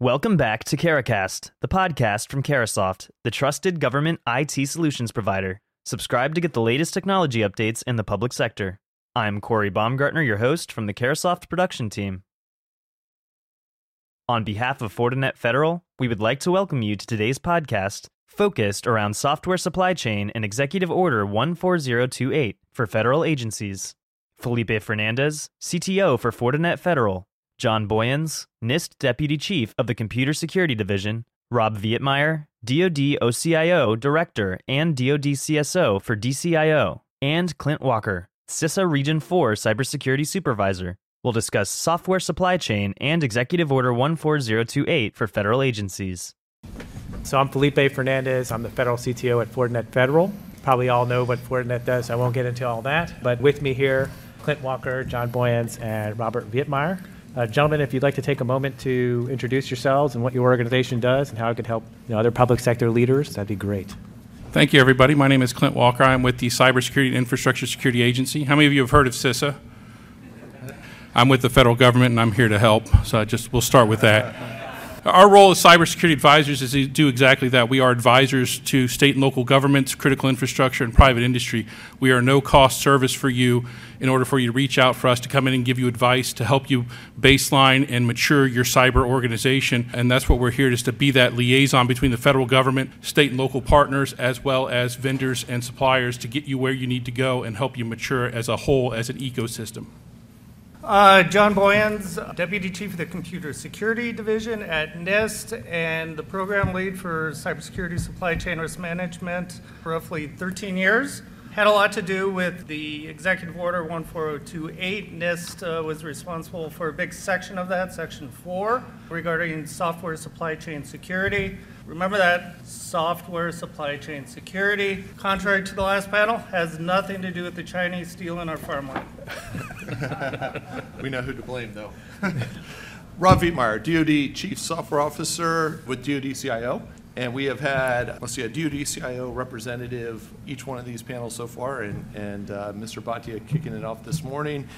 Welcome back to Carahcast, the podcast from Carahsoft, the trusted government IT solutions provider. Subscribe to get the latest technology updates in the public sector. I'm Corey Baumgartner, your host from the Carahsoft production team. On behalf of Fortinet Federal, we would like to welcome you to today's podcast focused around software supply chain and Executive Order 14028 for federal agencies. Felipe Fernandez, CTO for Fortinet Federal, John Boyens, NIST Deputy Chief of the Computer Security Division, Rob Vietmeyer, DoD OCIO Director and DoD CSO for DCIO, and Clint Walker, CISA Region 4 Cybersecurity Supervisor, will discuss software supply chain and Executive Order 14028 for federal agencies. So I'm Felipe Fernandez. I'm the federal CTO at Fortinet Federal. Probably all know what Fortinet does. I won't get into all that. But with me here, Clint Walker, John Boyens, and Robert Vietmeyer. Uh, gentlemen, if you'd like to take a moment to introduce yourselves and what your organization does and how it could help you know, other public sector leaders, that'd be great. Thank you, everybody. My name is Clint Walker. I'm with the Cybersecurity and Infrastructure Security Agency. How many of you have heard of CISA? I'm with the federal government and I'm here to help. So I just we'll start with that. Our role as cybersecurity advisors is to do exactly that. We are advisors to state and local governments, critical infrastructure, and private industry. We are no cost service for you in order for you to reach out for us to come in and give you advice to help you baseline and mature your cyber organization. And that's what we're here is to be that liaison between the federal government, state and local partners, as well as vendors and suppliers to get you where you need to go and help you mature as a whole as an ecosystem. Uh, John Boyens, Deputy Chief of the Computer Security Division at NIST and the program lead for cybersecurity supply chain risk management for roughly 13 years. Had a lot to do with the Executive Order 14028. NIST uh, was responsible for a big section of that, Section 4, regarding software supply chain security. Remember that software supply chain security, contrary to the last panel, has nothing to do with the Chinese stealing our farmland. we know who to blame, though. Rob Vietmeyer, DoD Chief Software Officer with DoD CIO. And we have had, let's see, a DoD CIO representative each one of these panels so far, and, and uh, Mr. Bhatia kicking it off this morning.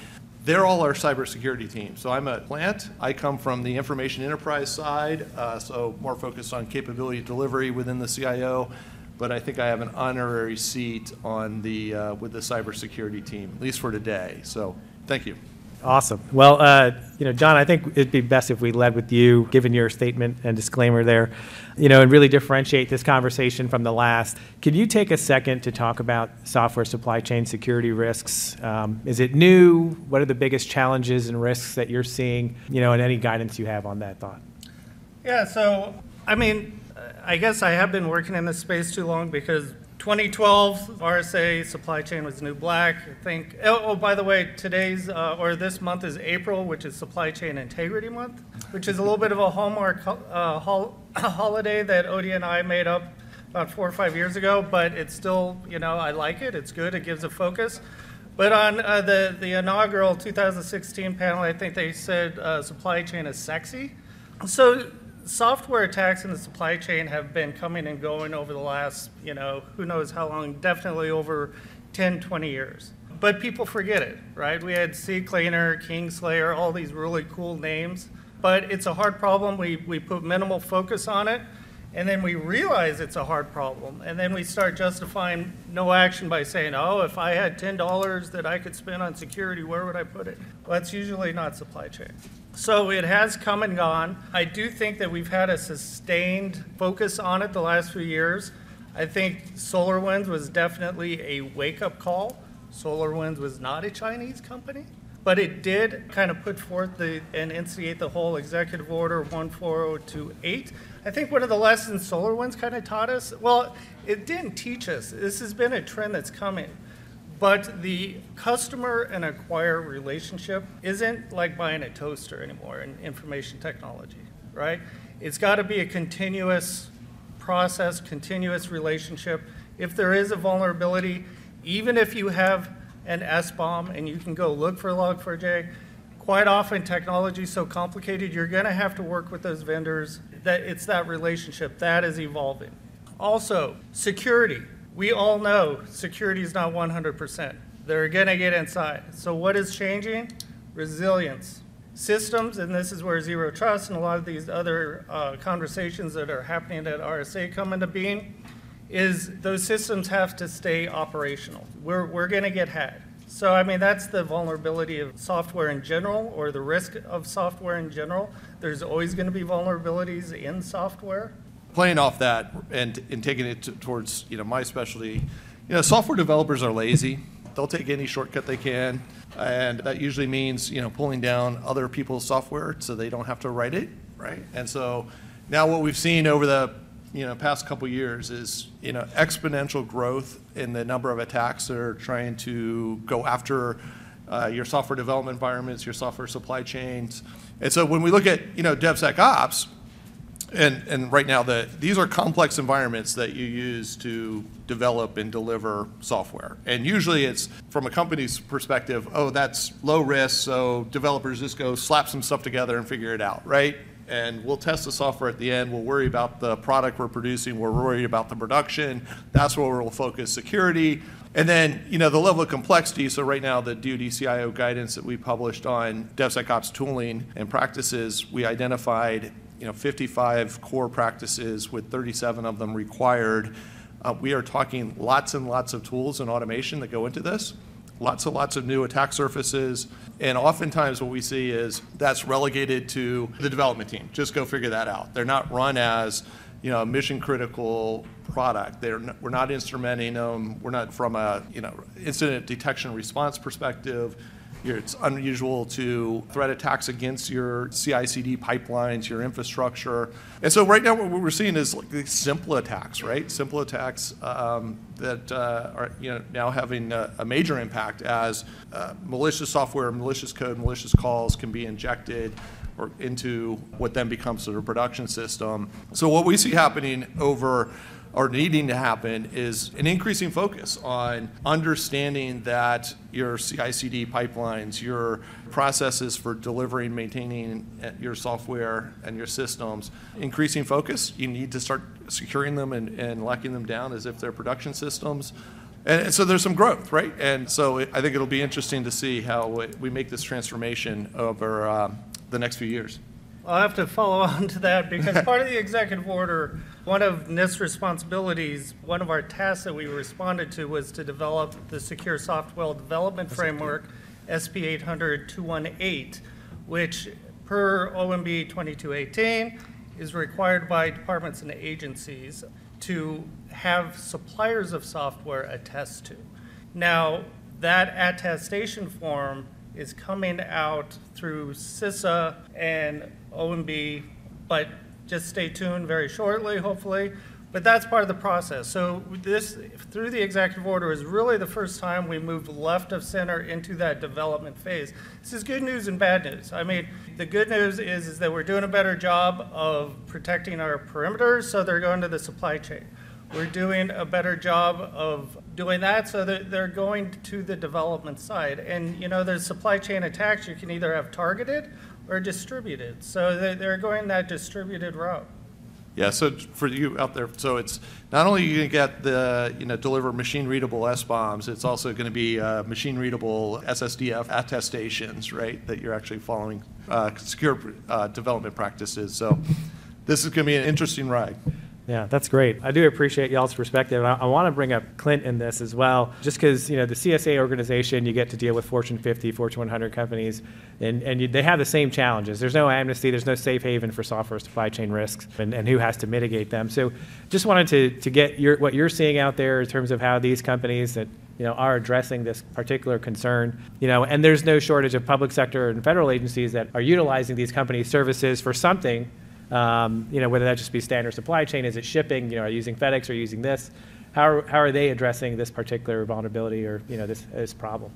They're all our cybersecurity team. So I'm a plant. I come from the information enterprise side, uh, so more focused on capability delivery within the CIO. But I think I have an honorary seat on the uh, with the cybersecurity team, at least for today. So thank you. Awesome. Well, uh, you know, John, I think it'd be best if we led with you, given your statement and disclaimer there, you know, and really differentiate this conversation from the last. Can you take a second to talk about software supply chain security risks? Um, is it new? What are the biggest challenges and risks that you're seeing? You know, and any guidance you have on that thought. Yeah. So, I mean, I guess I have been working in this space too long because 2012 RSA supply chain was new black. I think. Oh, oh by the way, today's uh, or this month is April, which is Supply Chain Integrity Month, which is a little bit of a hallmark uh, hol- holiday that Odie and I made up about four or five years ago. But it's still, you know, I like it. It's good. It gives a focus. But on uh, the the inaugural 2016 panel, I think they said uh, supply chain is sexy. So software attacks in the supply chain have been coming and going over the last, you know, who knows how long, definitely over 10, 20 years. But people forget it, right? We had CCleaner, Kingslayer, all these really cool names. But it's a hard problem. We, we put minimal focus on it. And then we realize it's a hard problem. And then we start justifying no action by saying, oh, if I had $10 that I could spend on security, where would I put it? Well, that's usually not supply chain. So it has come and gone. I do think that we've had a sustained focus on it the last few years. I think SolarWinds was definitely a wake up call. SolarWinds was not a Chinese company, but it did kind of put forth the, and instigate the whole executive order 14028 I think one of the lessons SolarWinds kind of taught us, well, it didn't teach us. This has been a trend that's coming. But the customer and acquire relationship isn't like buying a toaster anymore in information technology, right? It's got to be a continuous process, continuous relationship. If there is a vulnerability, even if you have an SBOM and you can go look for Log4j, quite often technology is so complicated, you're going to have to work with those vendors that it's that relationship that is evolving. Also, security. We all know security is not 100%. They're going to get inside. So, what is changing? Resilience. systems, and this is where zero trust and a lot of these other uh, conversations that are happening at RSA come into being, is those systems have to stay operational. We're, we're going to get hacked. So, I mean, that's the vulnerability of software in general, or the risk of software in general. There's always going to be vulnerabilities in software. Playing off that and, and taking it to, towards you know my specialty, you know, software developers are lazy. They'll take any shortcut they can, and that usually means you know pulling down other people's software so they don't have to write it, right? And so now what we've seen over the you know past couple years is you know exponential growth in the number of attacks that are trying to go after uh, your software development environments, your software supply chains. And so when we look at you know DevSecOps, and, and right now, the, these are complex environments that you use to develop and deliver software. And usually it's from a company's perspective, oh, that's low risk, so developers just go slap some stuff together and figure it out, right? And we'll test the software at the end. We'll worry about the product we're producing. We're worried about the production. That's where we'll focus security. And then, you know, the level of complexity. So right now, the DoD CIO guidance that we published on DevSecOps tooling and practices, we identified you know, 55 core practices with 37 of them required. Uh, we are talking lots and lots of tools and automation that go into this, lots and lots of new attack surfaces. And oftentimes, what we see is that's relegated to the development team. Just go figure that out. They're not run as you know, a mission critical product. They're not, we're not instrumenting them. We're not from a you know incident detection response perspective it's unusual to threat attacks against your CI/CD pipelines, your infrastructure. And so right now what we're seeing is like these simple attacks, right? Simple attacks um, that uh, are you know now having a, a major impact as uh, malicious software, malicious code, malicious calls can be injected or into what then becomes sort of production system. So what we see happening over are needing to happen is an increasing focus on understanding that your CI/CD pipelines, your processes for delivering, maintaining your software and your systems, increasing focus. You need to start securing them and, and locking them down as if they're production systems. And so there's some growth, right? And so I think it'll be interesting to see how we make this transformation over um, the next few years. I'll have to follow on to that because part of the executive order, one of NIST responsibilities, one of our tasks that we responded to was to develop the Secure Software Development Framework, SP 800 218, which per OMB 2218 is required by departments and agencies to have suppliers of software attest to. Now, that attestation form is coming out through CISA and OMB, but just stay tuned very shortly, hopefully. But that's part of the process. So this, through the executive order, is really the first time we moved left of center into that development phase. This is good news and bad news. I mean, the good news is, is that we're doing a better job of protecting our perimeters, so they're going to the supply chain. We're doing a better job of doing that so that they're going to the development side. And you know, there's supply chain attacks you can either have targeted or distributed. So they're going that distributed route. Yeah, so for you out there, so it's not only you going to get the, you know, deliver machine readable SBOMs, it's also going to be uh, machine readable SSDF attestations, right, that you're actually following uh, secure uh, development practices. So this is going to be an interesting ride. Yeah, that's great. I do appreciate y'all's perspective. I, I want to bring up Clint in this as well, just because you know the CSA organization, you get to deal with Fortune 50, Fortune 100 companies, and, and you, they have the same challenges. There's no amnesty, there's no safe haven for software supply chain risks, and, and who has to mitigate them. So, just wanted to, to get your, what you're seeing out there in terms of how these companies that you know are addressing this particular concern. You know, and there's no shortage of public sector and federal agencies that are utilizing these companies' services for something um, you know, whether that just be standard supply chain, is it shipping, you know, are you using FedEx or using this? How are, how are they addressing this particular vulnerability or, you know, this, this problem?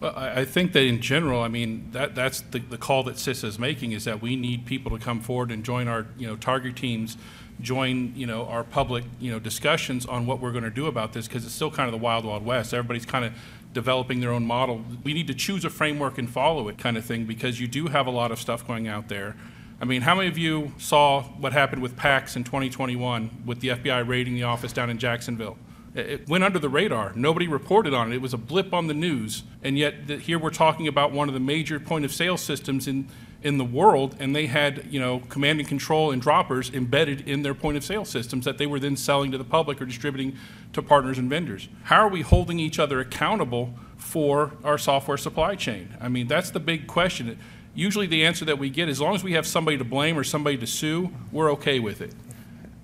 Well, I, think that in general, I mean, that, that's the, the call that CISA is making is that we need people to come forward and join our, you know, target teams, join, you know, our public, you know, discussions on what we're going to do about this because it's still kind of the wild, wild west. Everybody's kind of developing their own model. We need to choose a framework and follow it kind of thing because you do have a lot of stuff going out there. I mean, how many of you saw what happened with PAX in 2021 with the FBI raiding the office down in Jacksonville? It went under the radar. Nobody reported on it. It was a blip on the news. And yet, th- here we're talking about one of the major point of sale systems in, in the world, and they had, you know, command and control and droppers embedded in their point of sale systems that they were then selling to the public or distributing to partners and vendors. How are we holding each other accountable for our software supply chain? I mean, that's the big question. Usually, the answer that we get, as long as we have somebody to blame or somebody to sue, we're okay with it.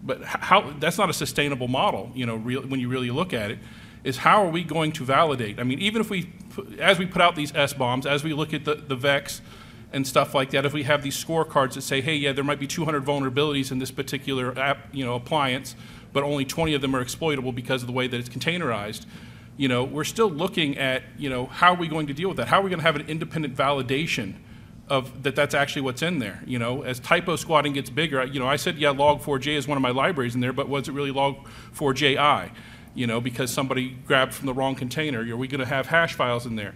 But how that's not a sustainable model you know real, when you really look at it is how are we going to validate? I mean even if we as we put out these SBOMs as we look at the, the VEX and stuff like that if we have these scorecards that say hey yeah there might be 200 vulnerabilities in this particular app you know appliance but only 20 of them are exploitable because of the way that it's containerized you know we're still looking at you know how are we going to deal with that? How are we going to have an independent validation of that that's actually what's in there. You know, as typo squatting gets bigger, you know, I said yeah, log4j is one of my libraries in there, but was it really log4ji? You know, because somebody grabbed from the wrong container. Are we going to have hash files in there?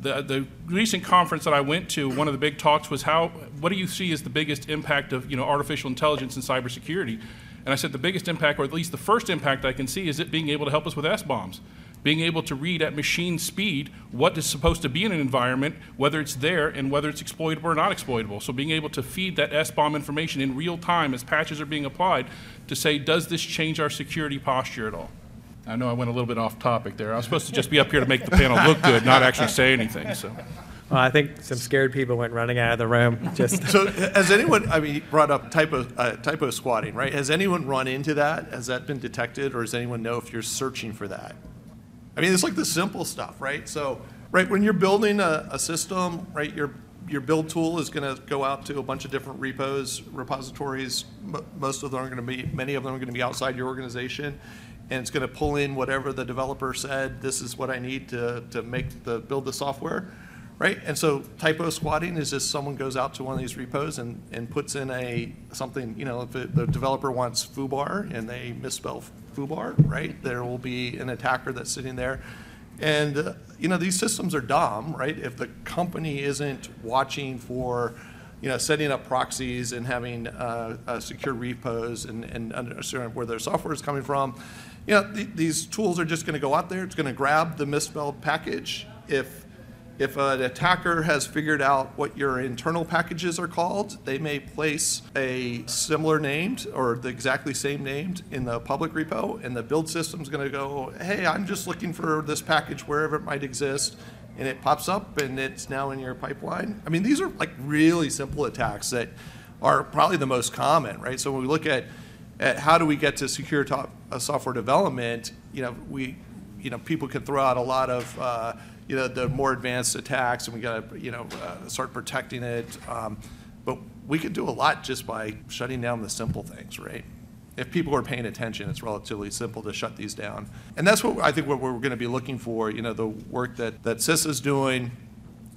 The, the recent conference that I went to, one of the big talks was how, what do you see as the biggest impact of, you know, artificial intelligence and cybersecurity? And I said the biggest impact, or at least the first impact I can see, is it being able to help us with SBOMs being able to read at machine speed what is supposed to be in an environment, whether it's there and whether it's exploitable or not exploitable. So being able to feed that SBOM information in real time as patches are being applied to say, does this change our security posture at all? I know I went a little bit off topic there. I was supposed to just be up here to make the panel look good, not actually say anything. So. Well, I think some scared people went running out of the room. Just So has anyone, I mean, he brought up typo, uh, typo squatting, right? Has anyone run into that? Has that been detected, or does anyone know if you're searching for that? I mean, it's like the simple stuff, right? So, right, when you're building a, a system, right, your, your build tool is going to go out to a bunch of different repos, repositories. Most of them are going to be, many of them are going to be outside your organization. And it's going to pull in whatever the developer said, this is what I need to, to make the, build the software, right? And so typo squatting is just someone goes out to one of these repos and, and puts in a, something, you know, if it- the developer wants foobar and they misspell right? There will be an attacker that's sitting there. And, uh, you know, these systems are dumb, right? If the company isn't watching for, you know, setting up proxies and having uh, uh, secure repos and, and understanding where their software is coming from, you know, th- these tools are just going to go out there. It's going to grab the misspelled package. If if an attacker has figured out what your internal packages are called, they may place a similar named or the exactly same named in the public repo, and the build system's going to go, hey, I'm just looking for this package wherever it might exist, and it pops up and it's now in your pipeline. I mean, these are like really simple attacks that are probably the most common, right? So when we look at at how do we get to secure top, uh, software development, you know, we, you know, people can throw out a lot of, uh, you know, the more advanced attacks, and we got to, you know, uh, start protecting it. Um, but we could do a lot just by shutting down the simple things, right? If people are paying attention, it's relatively simple to shut these down. And that's what I think what we're going to be looking for. You know, the work that that CISA is doing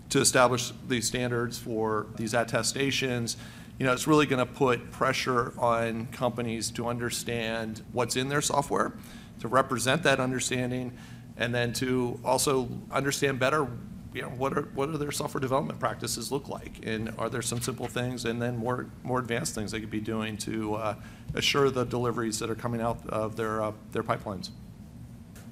to establish these standards for these attestations. You know, it's really going to put pressure on companies to understand what's in their software, to represent that understanding, and then to also understand better, you know, what are what are their software development practices look like, and are there some simple things, and then more more advanced things they could be doing to uh, assure the deliveries that are coming out of their uh, their pipelines.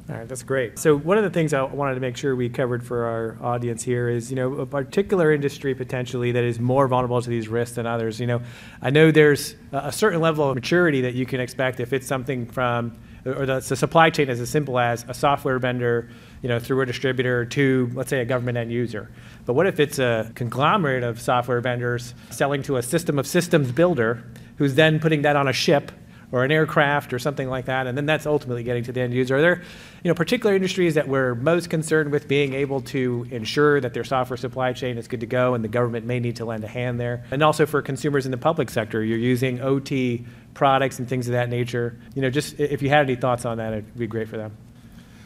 All right, that's great. So one of the things I wanted to make sure we covered for our audience here is, you know, a particular industry potentially that is more vulnerable to these risks than others. You know, I know there's a a certain level of maturity that you can expect if it's something from, or the, the supply chain is as simple as a software vendor, you know, through a distributor to, let's say, a government end user. But what if it's a conglomerate of software vendors selling to a system of systems builder who's then putting that on a ship or an aircraft or something like that, and then that's ultimately getting to the end user. Are there, you know, particular industries that we're most concerned with being able to ensure that their software supply chain is good to go, and the government may need to lend a hand there? And also for consumers in the public sector, you're using OT products and things of that nature. You know, just if you had any thoughts on that, it'd be great for them.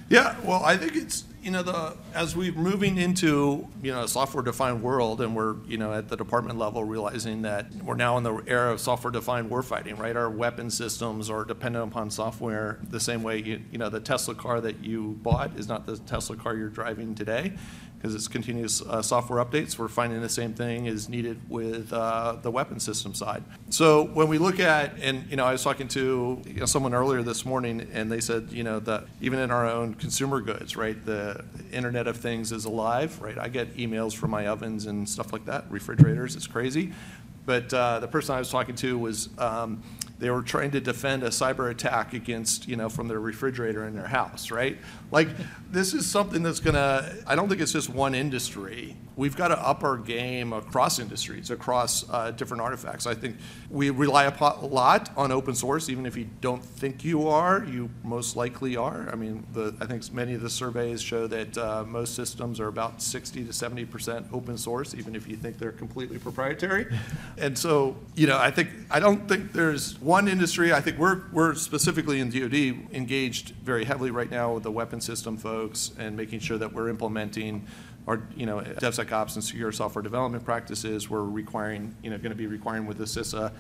Yeah, well, I think it's, you know, the, as we're moving into, you know, a software-defined world, and we're, you know, at the department level, realizing that we're now in the era of software-defined warfighting, right? Our weapon systems are dependent upon software the same way, you, you know, the Tesla car that you bought is not the Tesla car you're driving today, because it's continuous uh, software updates. We're finding the same thing is needed with uh, the weapon system side. So when we look at, and you know, I was talking to you know, someone earlier this morning, and they said, you know, that even in our own consumer goods, right, the Internet of Things is alive, right? I get emails from my ovens and stuff like that, refrigerators. It's crazy. But uh, the person I was talking to was um, they were trying to defend a cyber attack against, you know, from their refrigerator in their house, right? Like, this is something that's to, I don't think it's just one industry. We've got to up our game across industries, across uh, different artifacts. I think we rely a lot on open source, even if you don't think you are, you most likely are. I mean, the, I think many of the surveys show that uh, most systems are about 60 to 70% open source, even if you think they're completely proprietary. and so, you know, I think, I don't think there's one industry, I think we're, we're specifically in DoD engaged very heavily right now with the weapon system folks and making sure that we're implementing our, you know, DevSecOps and secure software development practices. We're requiring, you know, going to be requiring with the CISA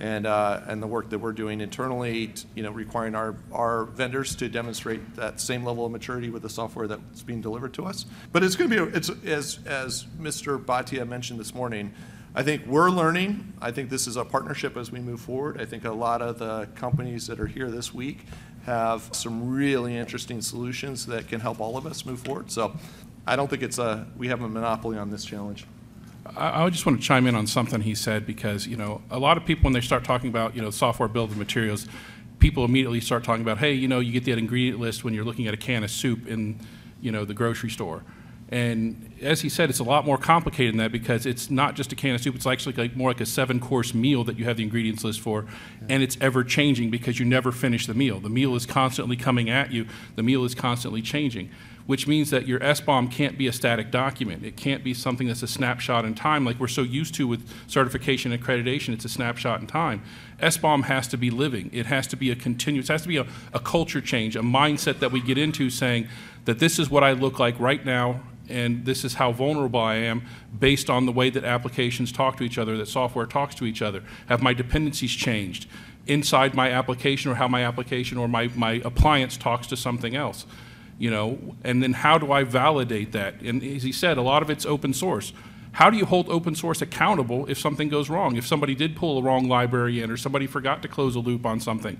and, uh, and the work that we're doing internally, you know, requiring our, our vendors to demonstrate that same level of maturity with the software that's being delivered to us. But it's going to be, it's, as, as Mr. Bhatia mentioned this morning, I think we're learning. I think this is a partnership as we move forward. I think a lot of the companies that are here this week have some really interesting solutions that can help all of us move forward. So I don't think it's a, we have a monopoly on this challenge. I, I just want to chime in on something he said because, you know, a lot of people, when they start talking about, you know, software building materials, people immediately start talking about, hey, you know, you get that ingredient list when you're looking at a can of soup in, you know, the grocery store. And as he said, it's a lot more complicated than that because it's not just a can of soup. It's actually like more like a seven-course meal that you have the ingredients list for, and it's ever changing because you never finish the meal. The meal is constantly coming at you. The meal is constantly changing, which means that your SBOM can't be a static document. It can't be something that's a snapshot in time like we're so used to with certification and accreditation. It's a snapshot in time. SBOM has to be living. It has to be a continuous. It has to be a, a culture change, a mindset that we get into saying that this is what I look like right now and this is how vulnerable I am based on the way that applications talk to each other, that software talks to each other. Have my dependencies changed inside my application or how my application or my, my appliance talks to something else? You know, and then how do I validate that? And as he said, a lot of it's open source. How do you hold open source accountable if something goes wrong? If somebody did pull a wrong library in or somebody forgot to close a loop on something?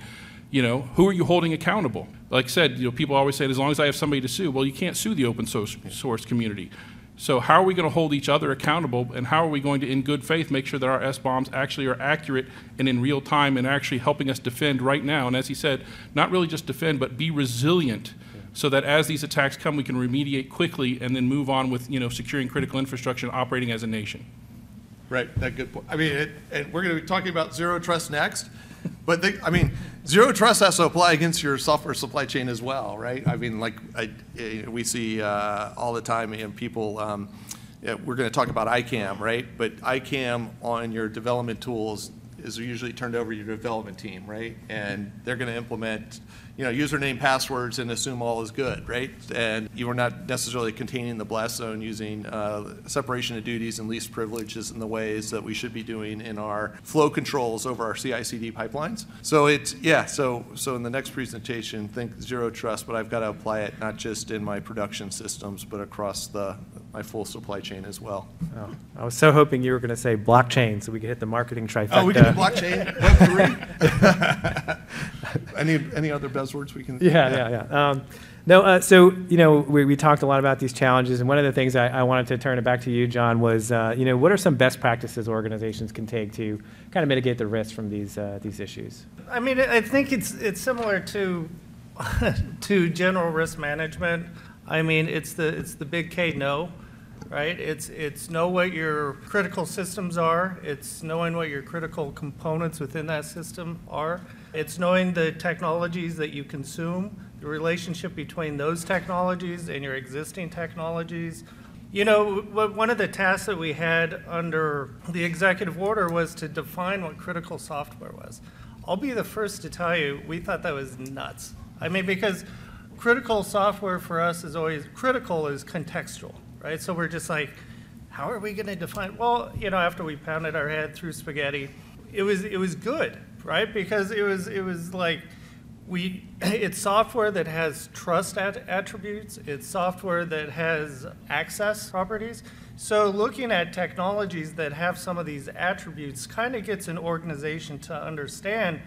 you know, who are you holding accountable? Like I said, you know, people always say, as long as I have somebody to sue, well, you can't sue the open source, source community. So how are we going to hold each other accountable, and how are we going to, in good faith, make sure that our SBOMs actually are accurate and in real time and actually helping us defend right now? And as he said, not really just defend, but be resilient so that as these attacks come, we can remediate quickly and then move on with, you know, securing critical infrastructure and operating as a nation. Right, that good point. I mean, it, and we're going to be talking about zero trust next. But they, I mean, zero trust has to apply against your software supply chain as well, right? I mean, like I, eh, we see uh, all the time, and people. Um, yeah, we're going to talk about ICAM, right? But ICAM on your development tools is usually turned over to your development team, right? And they're going to implement you know, username, passwords, and assume all is good, right? And you are not necessarily containing the blast zone using uh, separation of duties and least privileges in the ways that we should be doing in our flow controls over our CI/CD pipelines. So it's yeah. So so in the next presentation, think zero trust, but I've got to apply it not just in my production systems, but across the my full supply chain as well. Oh, I was so hoping you were going to say blockchain, so we could hit the marketing trifecta. Oh, we can do blockchain. Web three. any any other buzzwords we can? Yeah, yeah, yeah. Um, no, uh, so you know we, we talked a lot about these challenges, and one of the things I, I wanted to turn it back to you, John, was uh, you know what are some best practices organizations can take to kind of mitigate the risk from these uh, these issues? I mean, I think it's it's similar to to general risk management. I mean, it's the it's the big K no right? It's, it's know what your critical systems are. It's knowing what your critical components within that system are. It's knowing the technologies that you consume, the relationship between those technologies and your existing technologies. You know, one of the tasks that we had under the executive order was to define what critical software was. I'll be the first to tell you, we thought that was nuts. I mean, because critical software for us is always critical is contextual right? So we're just like, how are we going to define? Well, you know, after we pounded our head through spaghetti, it was it was good, right? Because it was it was like we, it's software that has trust at- attributes, it's software that has access properties. So looking at technologies that have some of these attributes kind of gets an organization to understand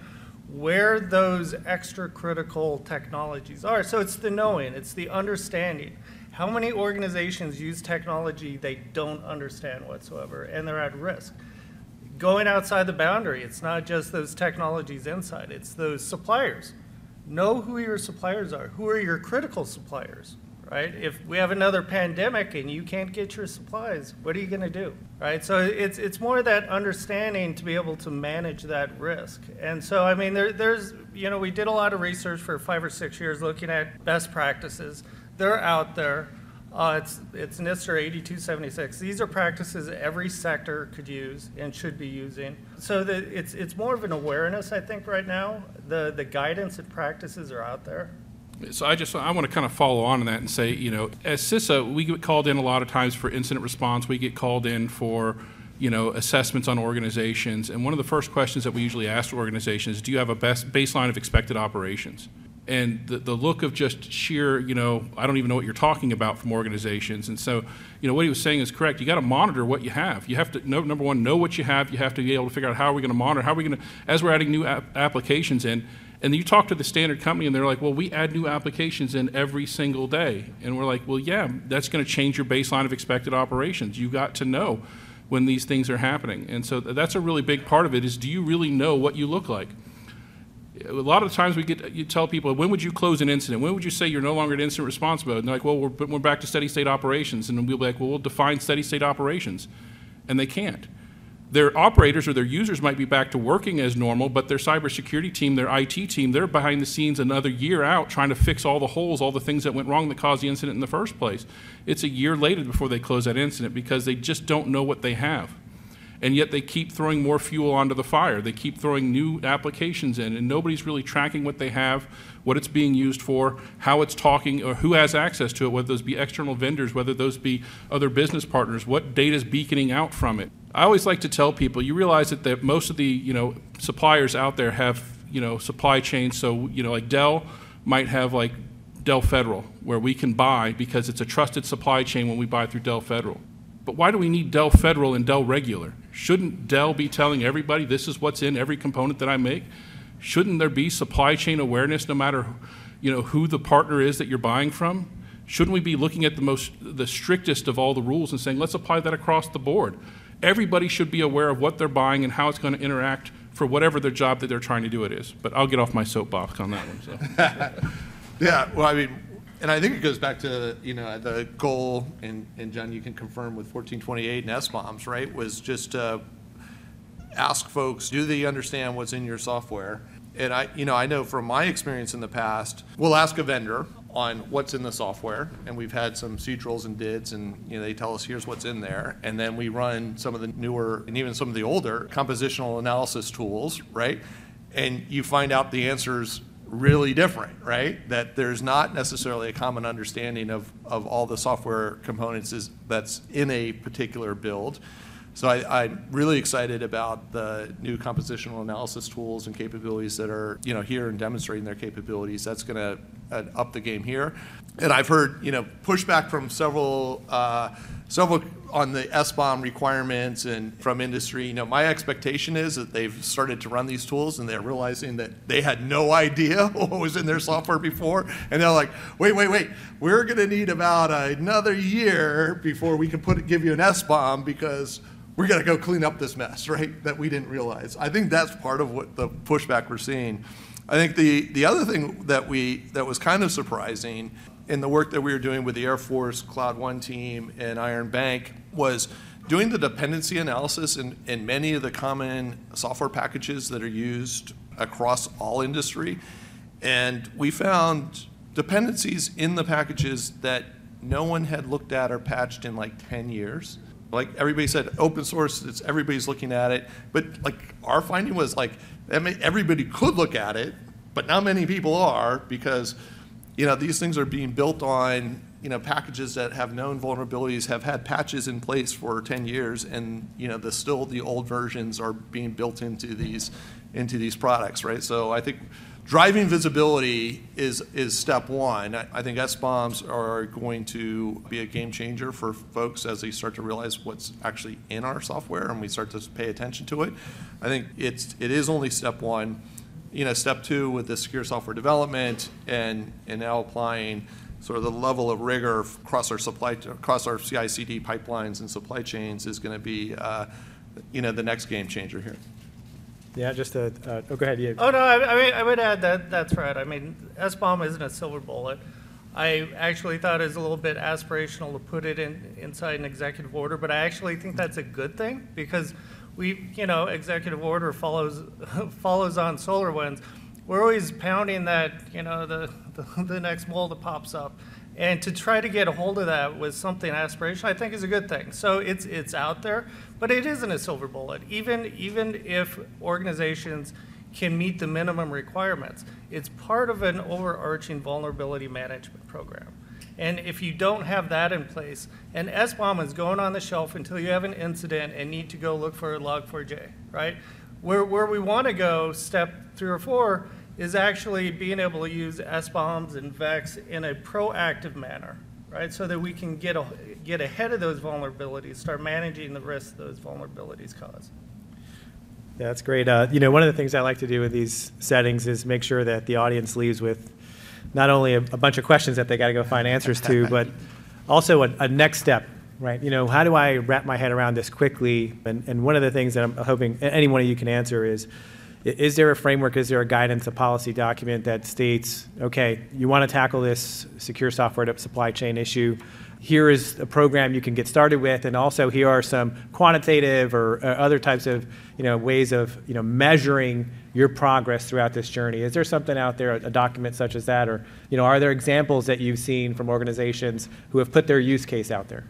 where those extra critical technologies are. So it's the knowing, it's the understanding. How many organizations use technology they don't understand whatsoever and they're at risk? Going outside the boundary, it's not just those technologies inside, it's those suppliers. Know who your suppliers are. Who are your critical suppliers? right? If we have another pandemic and you can't get your supplies, what are you going to do, right? So it's it's more that understanding to be able to manage that risk. And so I mean, there, there's you know we did a lot of research for five or six years looking at best practices. They're out there. Uh, it's it's NIST 8276. These are practices every sector could use and should be using. So the, it's it's more of an awareness, I think, right now. The the guidance and practices are out there. So I just I want to kind of follow on in that and say, you know, as CISA, we get called in a lot of times for incident response. We get called in for you know assessments on organizations, and one of the first questions that we usually ask organizations is, do you have a best baseline of expected operations? And the, the look of just sheer, you know, I don't even know what you're talking about from organizations. And so, you know, what he was saying is correct. You got to monitor what you have. You have to, know, number one, know what you have. You have to be able to figure out how are we going to monitor, how are we going to, as we're adding new ap- applications in, and you talk to the standard company, and they're like, well, we add new applications in every single day. And we're like, well, yeah, that's going to change your baseline of expected operations. You got to know when these things are happening. And so that's a really big part of it is do you really know what you look like? A lot of times we get you tell people when would you close an incident? When would you say you're no longer in incident response mode? And they're like, well, we're, we're back to steady state operations, and we'll be like, well, we'll define steady state operations, and they can't their operators or their users might be back to working as normal, but their cybersecurity team, their IT team, they're behind the scenes another year out trying to fix all the holes, all the things that went wrong that caused the incident in the first place. It's a year later before they close that incident because they just don't know what they have. And yet they keep throwing more fuel onto the fire. They keep throwing new applications in, and nobody's really tracking what they have, what it's being used for, how it's talking, or who has access to it, whether those be external vendors, whether those be other business partners, what data is beaconing out from it. I always like to tell people, you realize that the, most of the you know suppliers out there have you know supply chains. So you know like Dell might have like Dell Federal, where we can buy because it's a trusted supply chain when we buy through Dell Federal. But why do we need Dell Federal and Dell Regular? Shouldn't Dell be telling everybody this is what's in every component that I make? Shouldn't there be supply chain awareness no matter you know who the partner is that you're buying from? Shouldn't we be looking at the most the strictest of all the rules and saying let's apply that across the board? Everybody should be aware of what they're buying and how it's going to interact for whatever their job that they're trying to do it is. But I'll get off my soapbox on that one. So. Yeah, well, I mean, and I think it goes back to, you know, the goal, and, and John, you can confirm with 1428 and SBOMs, right, was just to ask folks, do they understand what's in your software? And I, you know, I know from my experience in the past, we'll ask a vendor on what's in the software, and we've had some rolls and DIDs, and you know they tell us here's what's in there, and then we run some of the newer and even some of the older compositional analysis tools, right? And you find out the answers really different, right? That there's not necessarily a common understanding of, of all the software components is, that's in a particular build. So I, I'm really excited about the new compositional analysis tools and capabilities that are, you know, here and demonstrating their capabilities. That's going to uh, up the game here. And I've heard, you know, pushback from several, uh, several on the SBOM requirements and from industry. You know, my expectation is that they've started to run these tools and they're realizing that they had no idea what was in their software before, and they're like, wait, wait, wait, we're going to need about another year before we can put it, give you an SBOM because we're going to go clean up this mess, right? That we didn't realize. I think that's part of what the pushback we're seeing. I think the, the other thing that we that was kind of surprising in the work that we were doing with the Air Force Cloud One team and Iron Bank was doing the dependency analysis in, in many of the common software packages that are used across all industry. And we found dependencies in the packages that no one had looked at or patched in like 10 years like everybody said, open source, it's everybody's looking at it. But like our finding was like everybody could look at it, but not many people are because you know these things are being built on you know packages that have known vulnerabilities, have had patches in place for 10 years, and you know the still the old versions are being built into these into these products, right? So I think driving visibility is, is step one. I, I think SBOMs are going to be a game changer for folks as they start to realize what's actually in our software and we start to pay attention to it. I think it's, it is only step one. You know, step two with the secure software development and, and now applying sort of the level of rigor across our supply, across our CI/CD pipelines and supply chains is going to be, uh, you know, the next game changer here. Yeah, just a, uh, oh, go ahead, you. Oh, no, I, I mean, I would add that, that's right. I mean, SBOM isn't a silver bullet. I actually thought it was a little bit aspirational to put it in, inside an executive order, but I actually think that's a good thing because we, you know, executive order follows, follows on SolarWinds. We're always pounding that, you know, the, the, the next mole that pops up. And to try to get a hold of that with something aspirational, I think is a good thing. So it's, it's out there, but it isn't a silver bullet. Even, even if organizations can meet the minimum requirements, it's part of an overarching vulnerability management program. And if you don't have that in place, and SBOM is going on the shelf until you have an incident and need to go look for a log4j, right? Where, where we want to go, step three or four, is actually being able to use SBOMs and VEX in a proactive manner, right? So that we can get, a, get ahead of those vulnerabilities, start managing the risks those vulnerabilities cause. Yeah, that's great. Uh, you know, one of the things I like to do with these settings is make sure that the audience leaves with not only a, a bunch of questions that they got to go find answers to, but also a, a, next step, right? You know, how do I wrap my head around this quickly? And, and one of the things that I'm hoping any one of you can answer is, is there a framework, is there a guidance, a policy document that states, okay, you want to tackle this secure software supply chain issue, here is a program you can get started with, and also here are some quantitative or, or other types of you know, ways of you know, measuring your progress throughout this journey. Is there something out there, a document such as that, or you know, are there examples that you've seen from organizations who have put their use case out there?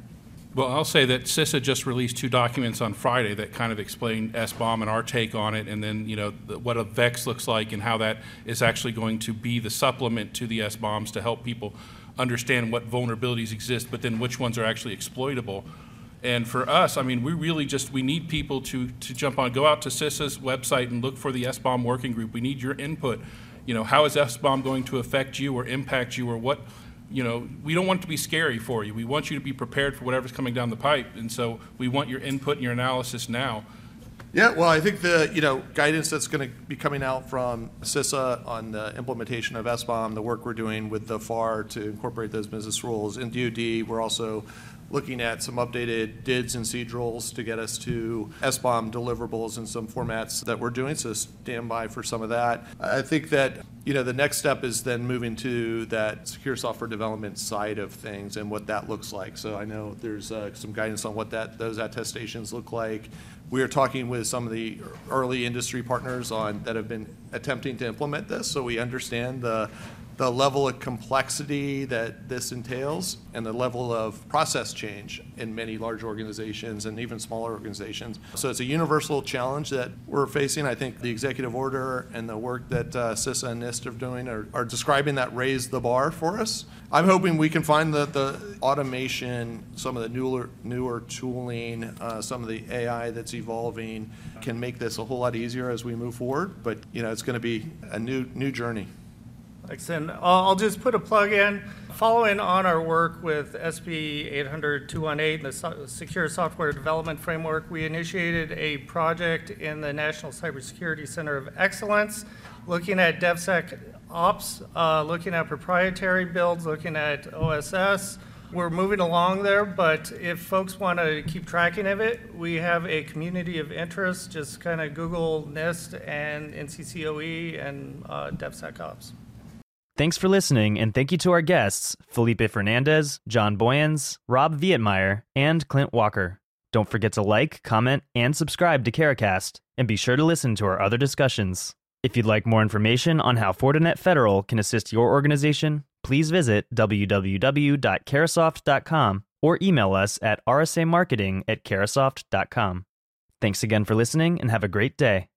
Well, I'll say that CISA just released two documents on Friday that kind of explain SBOM and our take on it, and then you know the, what a VEX looks like and how that is actually going to be the supplement to the SBOMs to help people understand what vulnerabilities exist, but then which ones are actually exploitable. And for us, I mean, we really just we need people to to jump on, go out to CISA's website and look for the SBOM working group. We need your input. You know, how is SBOM going to affect you or impact you, or what you know, we don't want it to be scary for you. We want you to be prepared for whatever's coming down the pipe. And so we want your input and your analysis now. Yeah, well, I think the you know guidance that's going to be coming out from CISA on the implementation of SBOM, the work we're doing with the FAR to incorporate those business rules. In DoD, we're also looking at some updated DIDs and rules to get us to SBOM deliverables in some formats that we're doing, so stand by for some of that. I think that you know the next step is then moving to that secure software development side of things and what that looks like. So I know there's uh, some guidance on what that those attestations look like. We are talking with some of the early industry partners on that have been attempting to implement this, so we understand the the level of complexity that this entails and the level of process change in many large organizations and even smaller organizations. So it's a universal challenge that we're facing. I think the executive order and the work that uh, CISA and NIST are doing are, are, describing that raise the bar for us. I'm hoping we can find the, the automation, some of the newer, newer tooling, uh, some of the AI that's evolving can make this a whole lot easier as we move forward. But you know, it's going to be a new new journey. Said, I'll just put a plug in. Following on our work with SP 800-218, the Secure Software Development Framework, we initiated a project in the National Cybersecurity Center of Excellence, looking at DevSecOps, uh, looking at proprietary builds, looking at OSS. We're moving along there, but if folks want to keep tracking of it, we have a community of interest. Just kind of Google NIST and NCCOE and uh, DevSecOps. Thanks for listening, and thank you to our guests, Felipe Fernandez, John Boyens, Rob Vietmeyer, and Clint Walker. Don't forget to like, comment, and subscribe to Carahcast, and be sure to listen to our other discussions. If you'd like more information on how Fortinet Federal can assist your organization, please visit www.carahsoft.com or email us at rsamarketing at carahsoft.com. Thanks again for listening, and have a great day.